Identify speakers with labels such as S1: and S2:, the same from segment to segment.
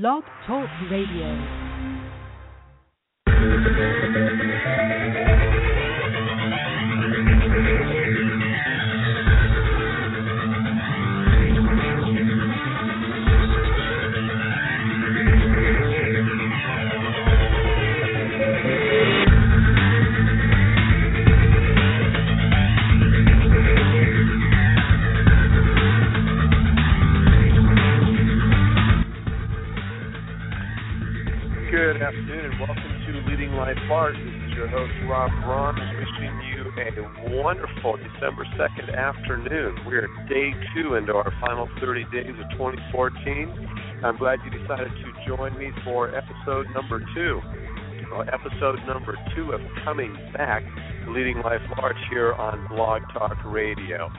S1: Blog Talk Radio.
S2: To Leading Life Large. This is your host Rob Braun wishing you a wonderful December 2nd afternoon. We're day two into our final 30 days of 2014. I'm glad you decided to join me for episode number two. Well, episode number two of Coming Back Leading Life Large here on Blog Talk Radio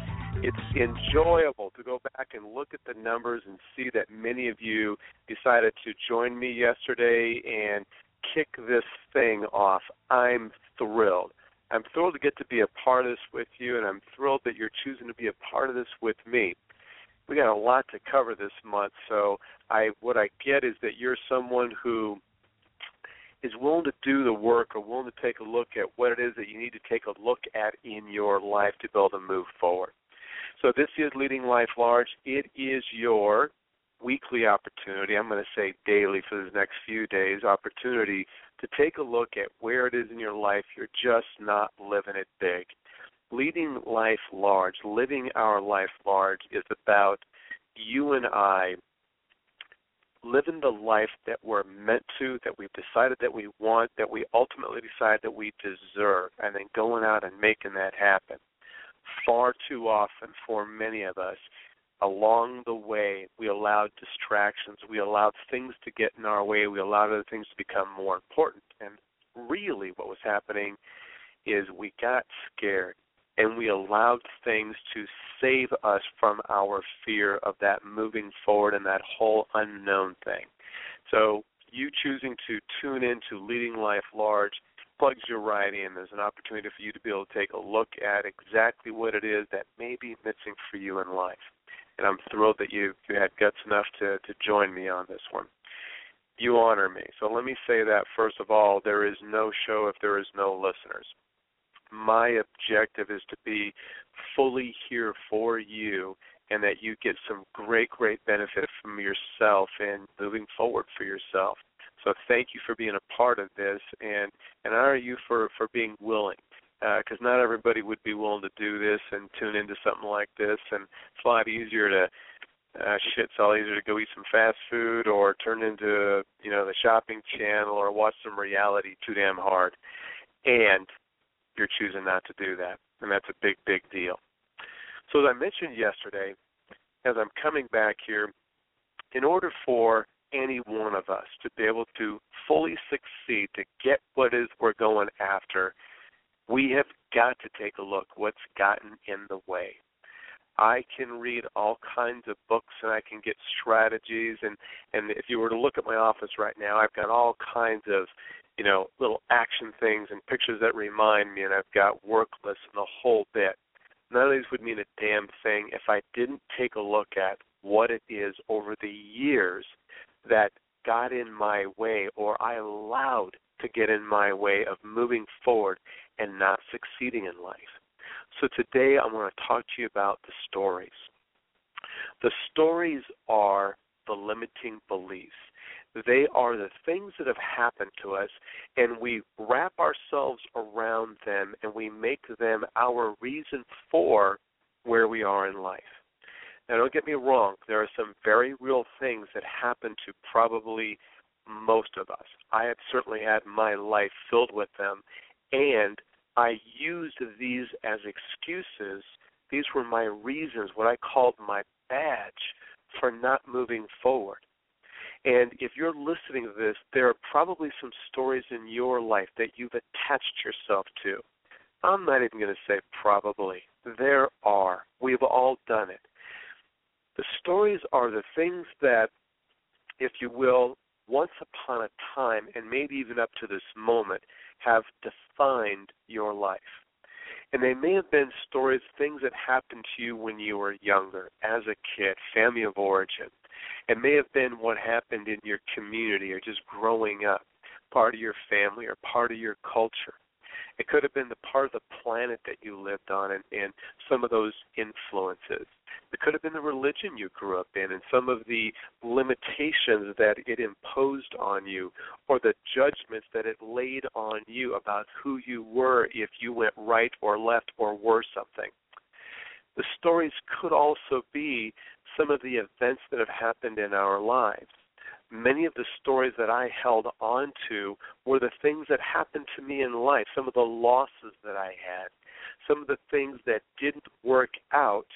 S2: it's enjoyable to go back and look at the numbers and see that many of you decided to join me yesterday and kick this thing off. I'm thrilled. I'm thrilled to get to be a part of this with you, and I'm thrilled that you're choosing to be a part of this with me. We got a lot to cover this month, so I what I get is that you're someone who is willing to do the work or willing to take a look at what it is that you need to take a look at in your life to be able to move forward. So this is Leading Life Large. It is your weekly opportunity, I'm going to say daily for the next few days, opportunity to take a look at where it is in your life you're just not living it big. Leading life large, living our life large is about you and I living the life that we're meant to, that we've decided that we want, that we ultimately decide that we deserve, and then going out and making that happen far too often for many of us, along the way, we allowed distractions, we allowed things to get in our way, we allowed other things to become more important. And really, what was happening is we got scared and we allowed things to save us from our fear of that moving forward and that whole unknown thing. So, you choosing to tune into Leading Life Large plugs you right in. There's an opportunity for you to be able to take a look at exactly what it is that may be missing for you in life. And I'm thrilled that you you had guts enough to to join me on this one. You honor me. So let me say that first of all, there is no show if there is no listeners. My objective is to be fully here for you and that you get some great, great benefit from yourself and moving forward for yourself. So thank you for being a part of this, and and honor you for for being willing, because uh, not everybody would be willing to do this and tune into something like this. And it's a lot easier to uh, shit, it's all easier to go eat some fast food or turn into you know the shopping channel or watch some reality too damn hard, and you're choosing not to do that, and that's a big big deal. So as I mentioned yesterday, as I'm coming back here, in order for any one of us to be able to fully succeed, to get what is we're going after, we have got to take a look what's gotten in the way. I can read all kinds of books and I can get strategies and and if you were to look at my office right now, I've got all kinds of you know little action things and pictures that remind me and I've got work lists and the whole bit. None of these would mean a damn thing if I didn't take a look at what it is over the years that got in my way or I allowed to get in my way of moving forward and not succeeding in life. So today I want to talk to you about the stories. The stories are the limiting beliefs. They are the things that have happened to us, and we wrap ourselves around them and we make them our reason for where we are in life. Now, don't get me wrong, there are some very real things that happen to probably most of us. I have certainly had my life filled with them, and I used these as excuses. These were my reasons, what I called my badge for not moving forward. And if you're listening to this, there are probably some stories in your life that you've attached yourself to. I'm not even going to say probably. There are. We've all done it. The stories are the things that, if you will, once upon a time, and maybe even up to this moment, have defined your life. And they may have been stories, things that happened to you when you were younger, as a kid, family of origin. It may have been what happened in your community or just growing up, part of your family or part of your culture. It could have been the part of the planet that you lived on and, and some of those influences. It could have been the religion you grew up in and some of the limitations that it imposed on you or the judgments that it laid on you about who you were if you went right or left or were something. The stories could also be some of the events that have happened in our lives many of the stories that I held on to were the things that happened to me in life, some of the losses that I had, some of the things that didn't work out,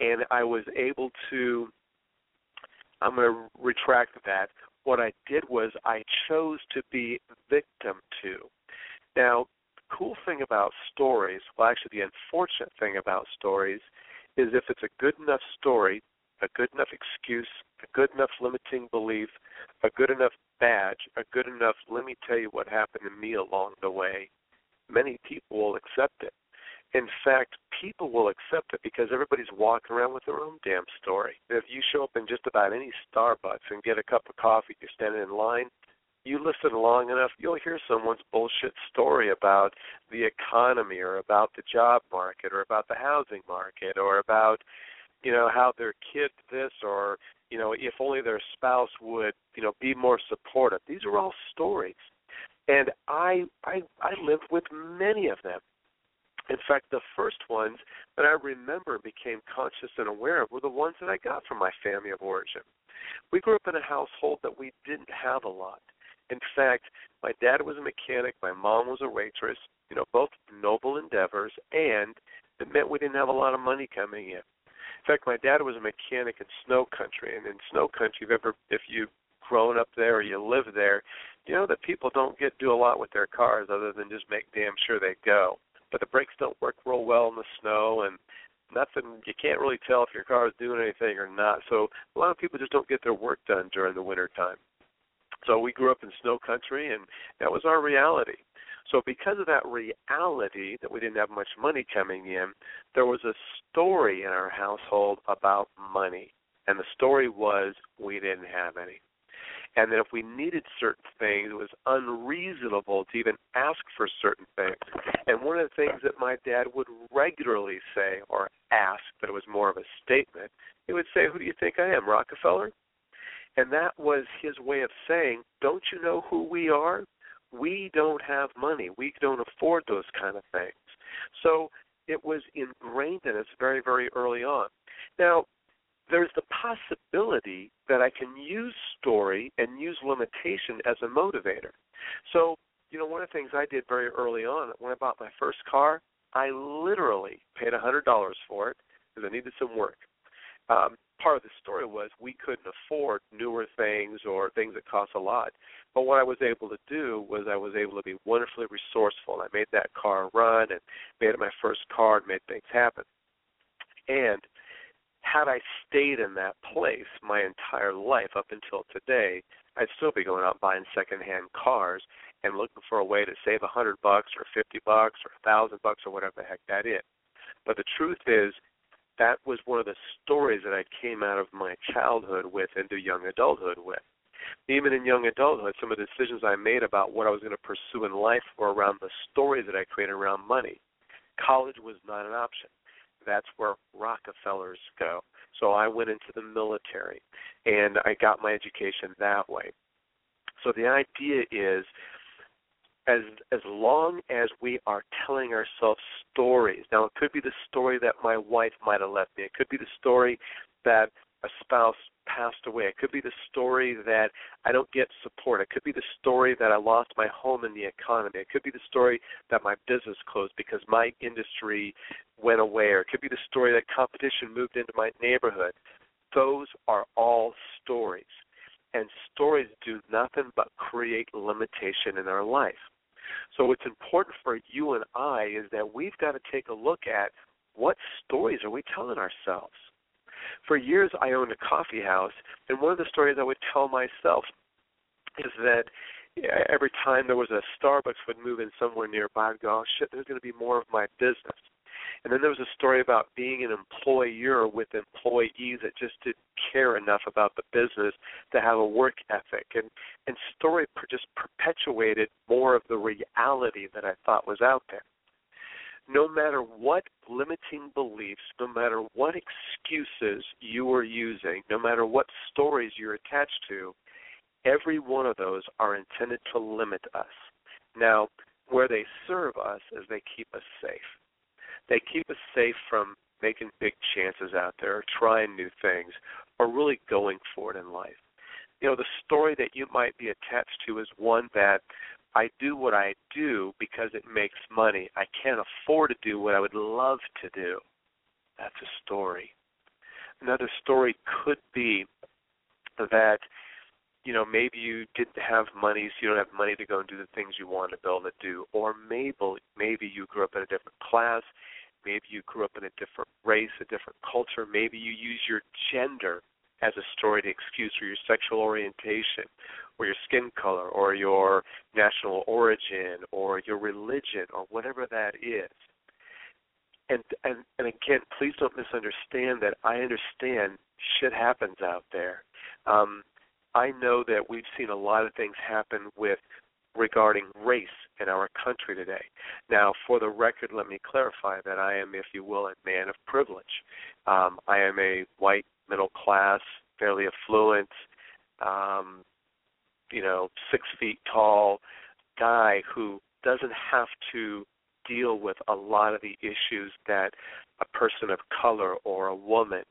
S2: and I was able to. I'm going to retract that. What I did was I chose to be victim to. Now, the cool thing about stories, well, actually, the unfortunate thing about stories, is if it's a good enough story, a good enough excuse, a good enough limiting belief, a good enough badge, a good enough let me tell you what happened to me along the way, many people will accept it. In fact, people will accept it because everybody's walking around with their own damn story. If you show up in just about any Starbucks and get a cup of coffee, you're standing in line, you listen long enough, you'll hear someone's bullshit story about the economy or about the job market or about the housing market or about you know how their kid this or you know if only their spouse would you know be more supportive. These are all stories. And i i i lived with many of them. In fact the first ones that i remember became conscious and aware of were the ones that i got from my family of origin. We grew up in a household that we didn't have a lot. In fact my dad was a mechanic my mom was a waitress you know both noble endeavors and it meant we didn't have a lot of money coming in in fact, my dad was a mechanic in snow country, and in snow country, if ever if you've grown up there or you live there, you know that people don't get do a lot with their cars other than just make damn sure they go. But the brakes don't work real well in the snow, and nothing you can't really tell if your car is doing anything or not. So a lot of people just don't get their work done during the winter time. So we grew up in snow country, and that was our reality. So because of that reality that we didn't have much money coming in, there was a story in our household about money. And the story was we didn't have any. And that if we needed certain things, it was unreasonable to even ask for certain things. And one of the things that my dad would regularly say or ask, but it was more of a statement, he would say, Who do you think I am, Rockefeller? And that was his way of saying, Don't you know who we are? We don't have money. We don't afford those kind of things. So it was ingrained in us very, very early on. Now, there's the possibility that I can use story and use limitation as a motivator. So, you know, one of the things I did very early on when I bought my first car, I literally paid a $100 for it because I needed some work. Um, part of the story was we couldn't afford newer things or things that cost a lot. But what I was able to do was I was able to be wonderfully resourceful. I made that car run and made it my first car and made things happen. And had I stayed in that place my entire life up until today, I'd still be going out buying secondhand cars and looking for a way to save a hundred bucks or fifty bucks or a thousand bucks or whatever the heck that is. But the truth is, that was one of the stories that I came out of my childhood with into young adulthood with. Even in young adulthood, some of the decisions I made about what I was going to pursue in life were around the stories that I created around money. College was not an option. That's where Rockefellers go. So I went into the military and I got my education that way. So the idea is as as long as we are telling ourselves stories. Now it could be the story that my wife might have left me. It could be the story that a spouse passed away. It could be the story that I don't get support. It could be the story that I lost my home in the economy. It could be the story that my business closed because my industry went away. Or it could be the story that competition moved into my neighborhood. Those are all stories. And stories do nothing but create limitation in our life. So what's important for you and I is that we've got to take a look at what stories are we telling ourselves. For years, I owned a coffee house, and one of the stories I would tell myself is that every time there was a Starbucks would move in somewhere nearby, I'd go, oh, shit, there's going to be more of my business. And then there was a story about being an employer with employees that just didn't care enough about the business to have a work ethic. And and story just perpetuated more of the reality that I thought was out there. No matter what limiting beliefs, no matter what excuses you are using, no matter what stories you're attached to, every one of those are intended to limit us. Now, where they serve us is they keep us safe. They keep us safe from making big chances out there, or trying new things, or really going for it in life. You know, the story that you might be attached to is one that I do what I do because it makes money. I can't afford to do what I would love to do. That's a story. Another story could be that you know, maybe you didn't have money, so you don't have money to go and do the things you want to be able to do. Or maybe maybe you grew up in a different class, maybe you grew up in a different race, a different culture, maybe you use your gender as a story to excuse for your sexual orientation or your skin color or your national origin or your religion or whatever that is. And and and again, please don't misunderstand that I understand shit happens out there. Um I know that we've seen a lot of things happen with regarding race in our country today. Now, for the record, let me clarify that I am, if you will, a man of privilege. Um, I am a white, middle class, fairly affluent, um, you know, six feet tall guy who doesn't have to deal with a lot of the issues that a person of color or a woman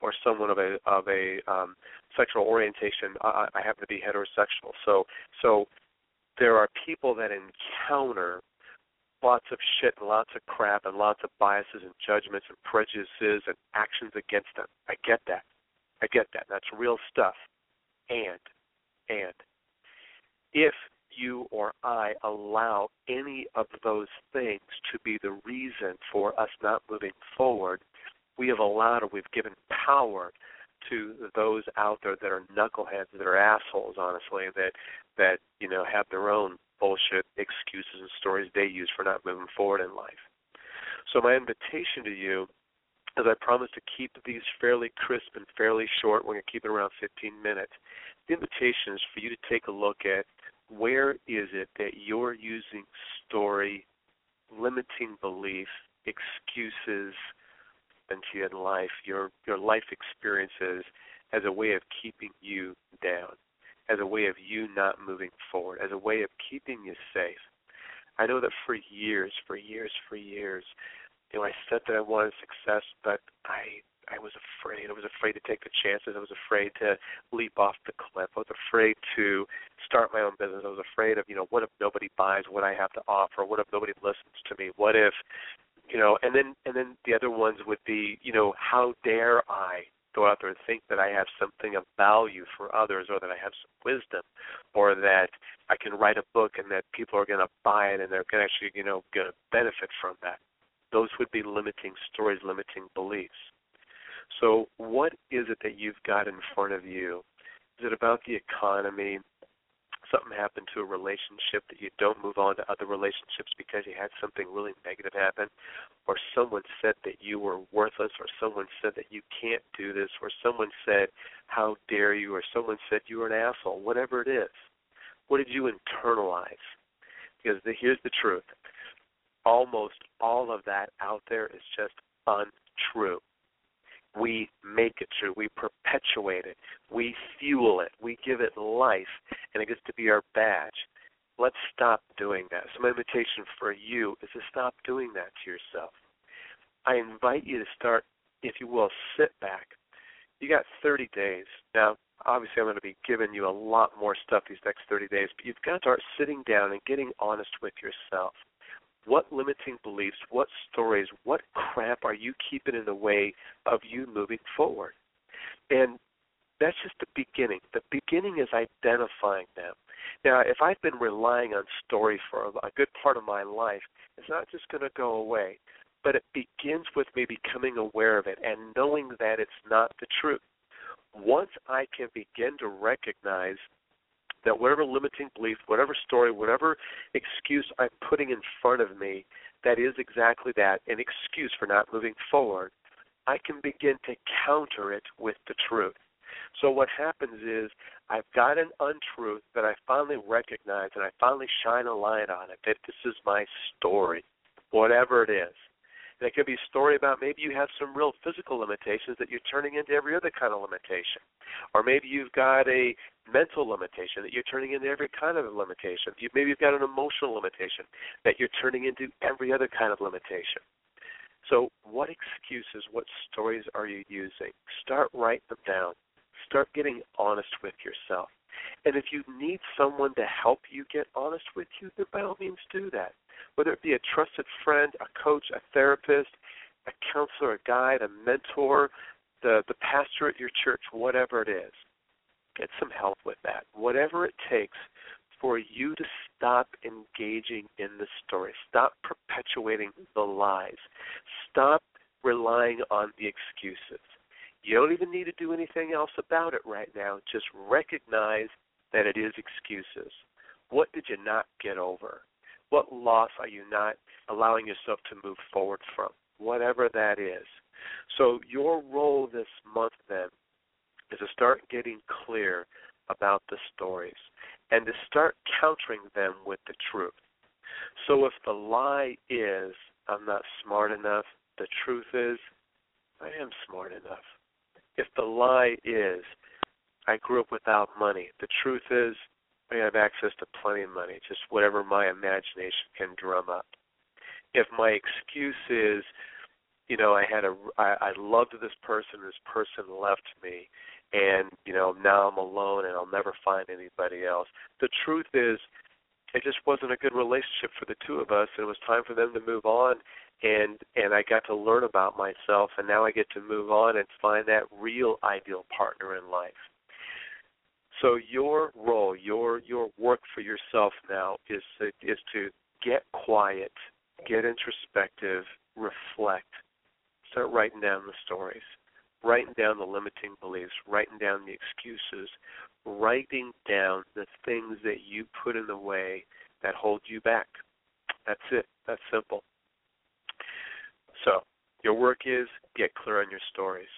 S2: or someone of a of a um, sexual orientation. I, I happen to be heterosexual, so so there are people that encounter lots of shit and lots of crap and lots of biases and judgments and prejudices and actions against them. I get that. I get that. That's real stuff. And and if you or I allow any of those things to be the reason for us not moving forward, we have allowed or we've given power to those out there that are knuckleheads, that are assholes, honestly, that that you know have their own bullshit excuses and stories they use for not moving forward in life. So my invitation to you, as I promise to keep these fairly crisp and fairly short, we're going to keep it around 15 minutes. The invitation is for you to take a look at where is it that you're using story, limiting belief, excuses, happened to you in life, your your life experiences, as a way of keeping you down, as a way of you not moving forward, as a way of keeping you safe. I know that for years, for years, for years, you know, I said that I wanted success, but I I was afraid. I was afraid to take the chances. I was afraid to leap off the cliff. I was afraid to start my own business. I was afraid of, you know, what if nobody buys what I have to offer? What if nobody listens to me? What if, you know and then and then the other ones would be you know how dare i go out there and think that i have something of value for others or that i have some wisdom or that i can write a book and that people are going to buy it and they're going to actually you know going to benefit from that. Those would be limiting stories limiting beliefs. So what is it that you've got in front of you? Is it about the economy something happened to a relationship that you don't move on to other relationships because you had something really negative happen, or someone said that you were worthless, or someone said that you can't do this, or someone said, How dare you, or someone said you were an asshole, whatever it is. What did you internalize? Because the, here's the truth almost all of that out there is just untrue we make it true. We perpetuate it. We fuel it. We give it life, and it gets to be our badge. Let's stop doing that. So, my invitation for you is to stop doing that to yourself. I invite you to start, if you will, sit back. You got 30 days. Now, obviously, I'm going to be giving you a lot more stuff these next 30 days, but you've got to start sitting down and getting honest with yourself what limiting beliefs, what stories, what crap are you keeping in the way of you moving forward? And that's just the beginning. The beginning is identifying them. Now, if I've been relying on story for a good part of my life, it's not just going to go away, but it begins with me becoming aware of it and knowing that it's not the truth. Once I can begin to recognize that whatever limiting belief, whatever story, whatever excuse I'm putting in front of me that is exactly that, an excuse for not moving forward, I can begin to counter it with the truth. So what happens is I've got an untruth that I finally recognize and I finally shine a light on it that this is my story, whatever it is. And it could be a story about maybe you have some real physical limitations that you're turning into every other kind of limitation. Or maybe you've got a mental limitation that you're turning into every kind of limitation. You, maybe you've got an emotional limitation that you're turning into every other kind of limitation. So, what excuses, what stories are you using? Start writing them down. Start getting honest with yourself. And if you need someone to help you get honest with you, then by all means do that. Whether it be a trusted friend, a coach, a therapist, a counselor, a guide, a mentor, the, the pastor at your church, whatever it is, get some help with that. Whatever it takes for you to stop engaging in the story, stop perpetuating the lies, stop relying on the excuses. You don't even need to do anything else about it right now. Just recognize that it is excuses. What did you not get over? What loss are you not allowing yourself to move forward from? Whatever that is. So, your role this month then is to start getting clear about the stories and to start countering them with the truth. So, if the lie is, I'm not smart enough, the truth is, I am smart enough. If the lie is, I grew up without money, the truth is, I have access to plenty of money, just whatever my imagination can drum up. If my excuse is, you know, I had a, I, I loved this person, this person left me, and you know now I'm alone and I'll never find anybody else. The truth is, it just wasn't a good relationship for the two of us, and it was time for them to move on. And and I got to learn about myself, and now I get to move on and find that real ideal partner in life. So your role, your your work for yourself now is is to get quiet, get introspective, reflect, start writing down the stories, writing down the limiting beliefs, writing down the excuses, writing down the things that you put in the way that hold you back. That's it. That's simple. So, your work is get clear on your stories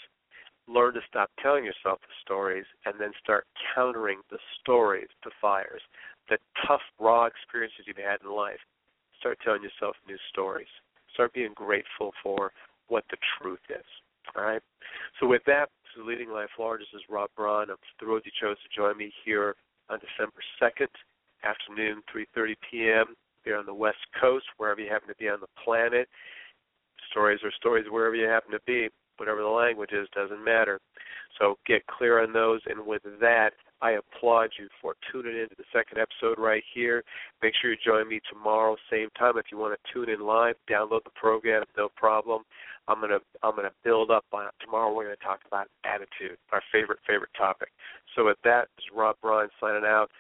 S2: learn to stop telling yourself the stories and then start countering the stories, the fires, the tough, raw experiences you've had in life. Start telling yourself new stories. Start being grateful for what the truth is. All right? So, with that, this is Leading Life Large. This is Rob Braun. I'm thrilled you chose to join me here on December 2nd, afternoon, 3.30 p.m. here on the West Coast, wherever you happen to be on the planet. Stories are stories wherever you happen to be whatever the language is, doesn't matter. So get clear on those. And with that, I applaud you for tuning in to the second episode right here. Make sure you join me tomorrow, same time. If you want to tune in live, download the program, no problem. I'm gonna I'm gonna build up on it. Tomorrow we're gonna talk about attitude, our favorite favorite topic. So with that, this is Rob Braun signing out,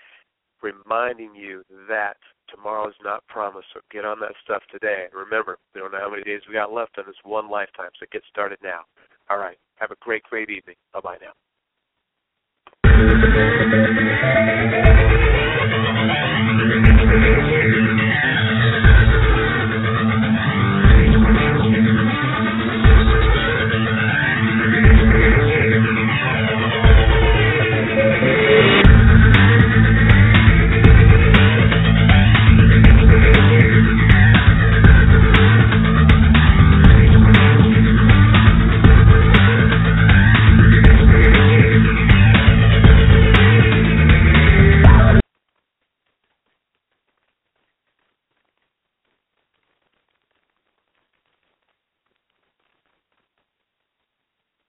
S2: reminding you that tomorrow is not promised. So get on that stuff today. Remember, we don't know how many days we got left on this one lifetime. So get started now. All right. Have a great, great evening. Bye bye now.